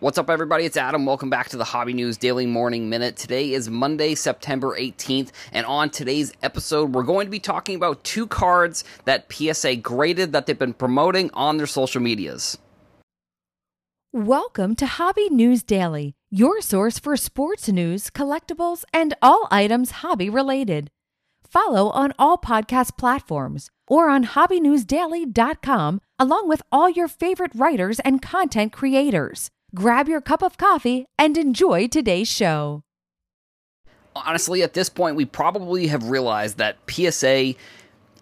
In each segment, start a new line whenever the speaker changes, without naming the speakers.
What's up, everybody? It's Adam. Welcome back to the Hobby News Daily Morning Minute. Today is Monday, September 18th, and on today's episode, we're going to be talking about two cards that PSA graded that they've been promoting on their social medias.
Welcome to Hobby News Daily, your source for sports news, collectibles, and all items hobby related. Follow on all podcast platforms or on hobbynewsdaily.com, along with all your favorite writers and content creators grab your cup of coffee, and enjoy today's show.
Honestly, at this point, we probably have realized that PSA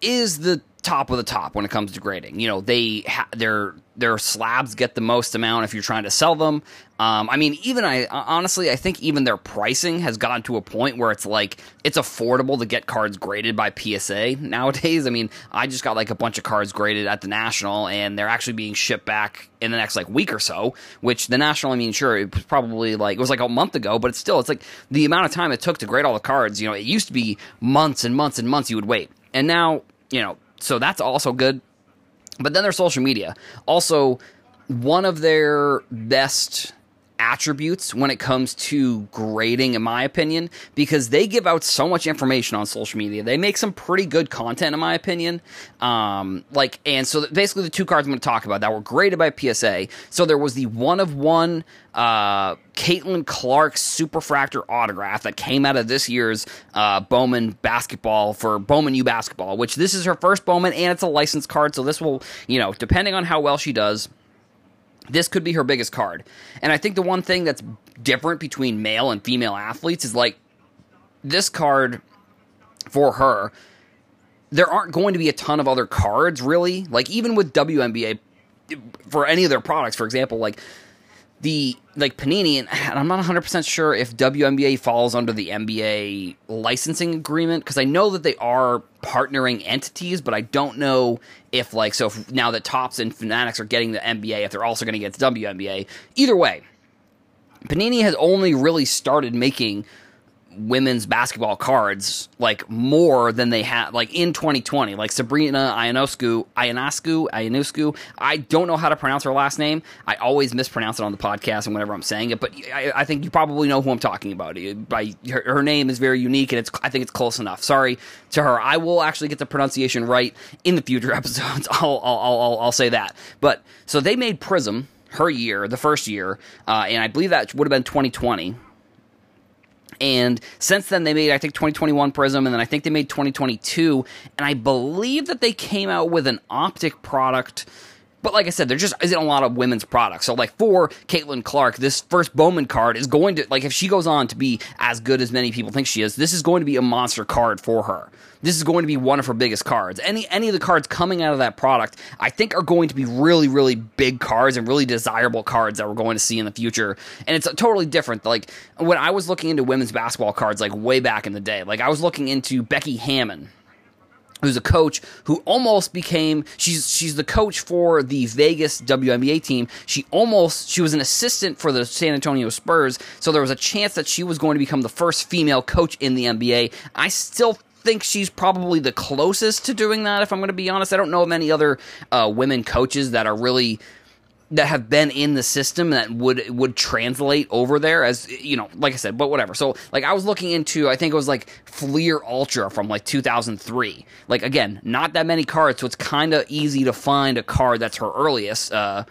is the top of the top when it comes to grading. You know, they ha- their their slabs get the most amount if you're trying to sell them. Um, I mean, even I honestly, I think even their pricing has gotten to a point where it's like it's affordable to get cards graded by PSA nowadays. I mean, I just got like a bunch of cards graded at the National, and they're actually being shipped back in the next like week or so. Which the National, I mean, sure, it was probably like it was like a month ago, but it's still it's like the amount of time it took to grade all the cards. You know, it used to be months and months and months you would wait, and now you know so that's also good. But then their social media. Also, one of their best attributes when it comes to grading, in my opinion, because they give out so much information on social media. They make some pretty good content, in my opinion. Um, like, and so basically, the two cards I'm going to talk about that were graded by PSA. So there was the one of one uh, Caitlin Clark Superfractor autograph that came out of this year's uh, Bowman basketball for Bowman U basketball, which this is her first Bowman and it's a licensed card. So this will, you know, depending on how well she does this could be her biggest card. And I think the one thing that's different between male and female athletes is like this card for her, there aren't going to be a ton of other cards really. Like even with WNBA for any of their products, for example, like the like Panini, and I'm not 100 percent sure if WNBA falls under the NBA licensing agreement because I know that they are partnering entities, but I don't know if like so if now that Topps and Fanatics are getting the NBA, if they're also going to get the WNBA. Either way, Panini has only really started making women's basketball cards like more than they had like in 2020 like Sabrina Ionescu Ionescu Ionescu I don't know how to pronounce her last name. I always mispronounce it on the podcast and whenever I'm saying it but I, I think you probably know who I'm talking about. By her, her, name is very unique and it's I think it's close enough. Sorry to her. I will actually get the pronunciation right in the future episodes. I'll I'll, I'll, I'll say that. But so they made Prism her year the first year uh, and I believe that would have been 2020 and since then, they made, I think, 2021 Prism, and then I think they made 2022. And I believe that they came out with an optic product. But like I said, there just isn't a lot of women's products. So, like for Caitlin Clark, this first Bowman card is going to like if she goes on to be as good as many people think she is, this is going to be a monster card for her this is going to be one of her biggest cards. Any any of the cards coming out of that product, I think, are going to be really really big cards and really desirable cards that we're going to see in the future. And it's totally different. Like when I was looking into women's basketball cards, like way back in the day, like I was looking into Becky Hammon who's a coach who almost became she's she's the coach for the Vegas WNBA team. She almost she was an assistant for the San Antonio Spurs, so there was a chance that she was going to become the first female coach in the NBA. I still think she's probably the closest to doing that. If I'm going to be honest, I don't know of any other uh, women coaches that are really that have been in the system that would would translate over there as you know like i said but whatever. So like i was looking into i think it was like fleer ultra from like 2003 like again not that many cards so it's kind of easy to find a card that's her earliest uh,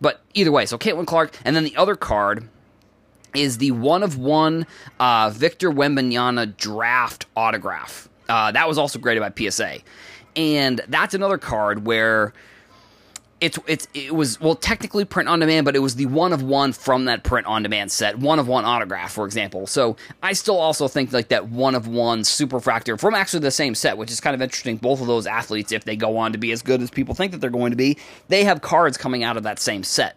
but either way so caitlin clark and then the other card is the one of one uh, victor wembanyama draft autograph. Uh, that was also graded by PSA, and that's another card where it's it's it was well technically print on demand, but it was the one of one from that print on demand set, one of one autograph, for example. So I still also think like that one of one superfractor from actually the same set, which is kind of interesting. Both of those athletes, if they go on to be as good as people think that they're going to be, they have cards coming out of that same set.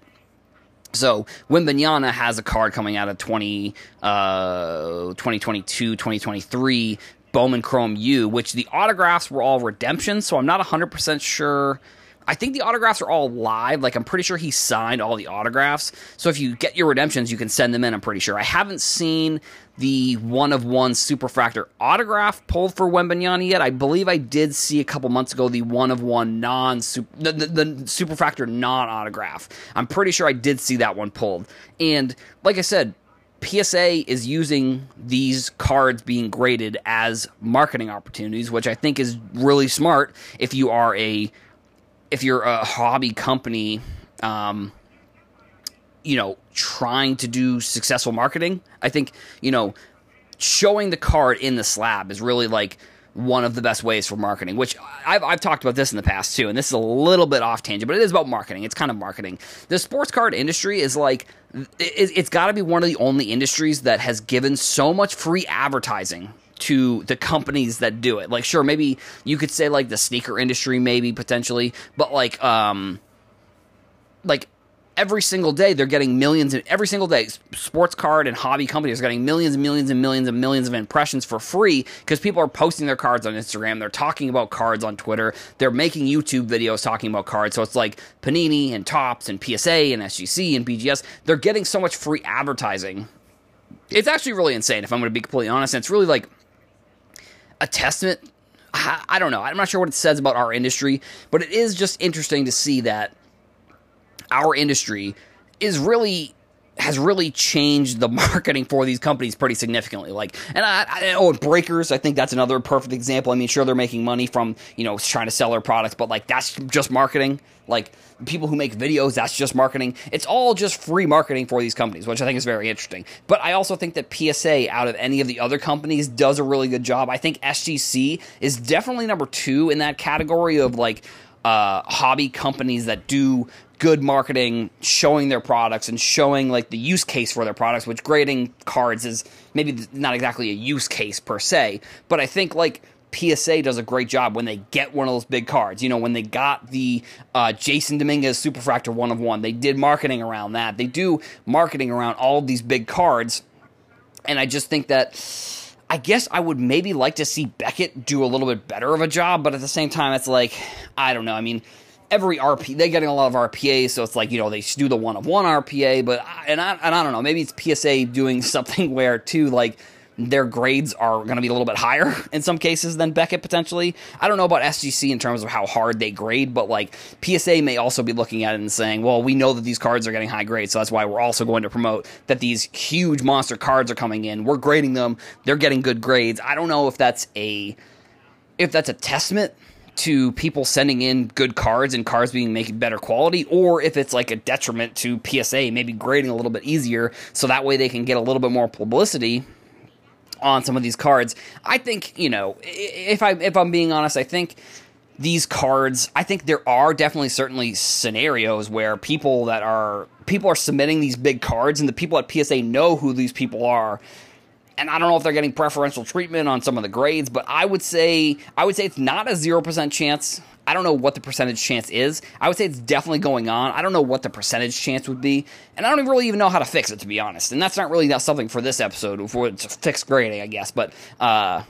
So Wembanyama has a card coming out of 20, uh, 2022, 2023 Bowman Chrome U, which the autographs were all redemptions, so I'm not 100% sure I think the autographs are all live. Like I'm pretty sure he signed all the autographs. So if you get your redemptions, you can send them in. I'm pretty sure. I haven't seen the one of one Superfractor autograph pulled for Wembanyama yet. I believe I did see a couple months ago the one of one non the, the, the Superfractor non autograph. I'm pretty sure I did see that one pulled. And like I said, PSA is using these cards being graded as marketing opportunities, which I think is really smart if you are a if you're a hobby company, um, you know, trying to do successful marketing, I think, you know, showing the card in the slab is really like one of the best ways for marketing, which I've, I've talked about this in the past too. And this is a little bit off tangent, but it is about marketing. It's kind of marketing. The sports card industry is like, it, it's got to be one of the only industries that has given so much free advertising to the companies that do it. Like, sure, maybe you could say like the sneaker industry, maybe potentially, but like, um, like every single day they're getting millions and every single day sports card and hobby companies are getting millions and millions and millions and millions of impressions for free because people are posting their cards on instagram they're talking about cards on twitter they're making youtube videos talking about cards so it's like panini and Topps and psa and sgc and bgs they're getting so much free advertising it's actually really insane if i'm going to be completely honest and it's really like a testament. I don't know. I'm not sure what it says about our industry, but it is just interesting to see that our industry is really has really changed the marketing for these companies pretty significantly. Like, and I, I oh, breakers, I think that's another perfect example. I mean, sure, they're making money from you know trying to sell their products, but like that's just marketing. Like people who make videos, that's just marketing. It's all just free marketing for these companies, which I think is very interesting. But I also think that PSA, out of any of the other companies, does a really good job. I think SGC is definitely number two in that category of like uh, hobby companies that do good marketing, showing their products and showing like the use case for their products, which grading cards is maybe not exactly a use case per se, but I think like PSA does a great job when they get one of those big cards. You know, when they got the uh, Jasson Dominguez Superfractor one of one, they did marketing around that. They do marketing around all of these big cards, and I just think that. I guess I would maybe like to see Beckett do a little bit better of a job, but at the same time, it's like I don't know. I mean, every RP they're getting a lot of RPA, so it's like you know they do the one of one RPA, but and I and I don't know, maybe it's PSA doing something where too like their grades are going to be a little bit higher in some cases than Beckett potentially. I don't know about SGC in terms of how hard they grade, but like PSA may also be looking at it and saying, well, we know that these cards are getting high grades, so that's why we're also going to promote that these huge monster cards are coming in. We're grading them, they're getting good grades. I don't know if that's a if that's a testament to people sending in good cards and cards being making better quality, or if it's like a detriment to PSA, maybe grading a little bit easier so that way they can get a little bit more publicity on some of these cards. I think, you know, if I if I'm being honest, I think these cards, I think there are definitely certainly scenarios where people that are people are submitting these big cards and the people at PSA know who these people are. And I don't know if they're getting preferential treatment on some of the grades, but I would say I would say it's not a 0% chance. I don't know what the percentage chance is. I would say it's definitely going on. I don't know what the percentage chance would be, and I don't really even know how to fix it to be honest. And that's not really that something for this episode for it's fixed grading, I guess. But uh,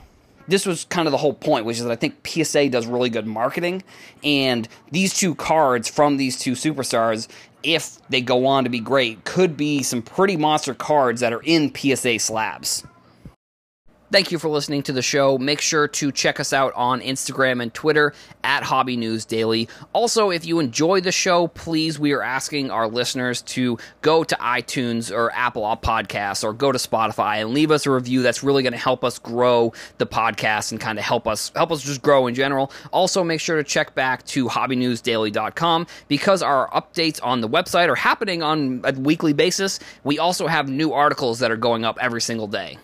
this was kind of the whole point, which is that I think PSA does really good marketing, and these two cards from these two superstars, if they go on to be great, could be some pretty monster cards that are in PSA slabs. Thank you for listening to the show. Make sure to check us out on Instagram and Twitter at Hobby News Daily. Also, if you enjoy the show, please, we are asking our listeners to go to iTunes or Apple Podcasts or go to Spotify and leave us a review. That's really going to help us grow the podcast and kind of help us help us just grow in general. Also, make sure to check back to hobbynewsdaily.com because our updates on the website are happening on a weekly basis. We also have new articles that are going up every single day.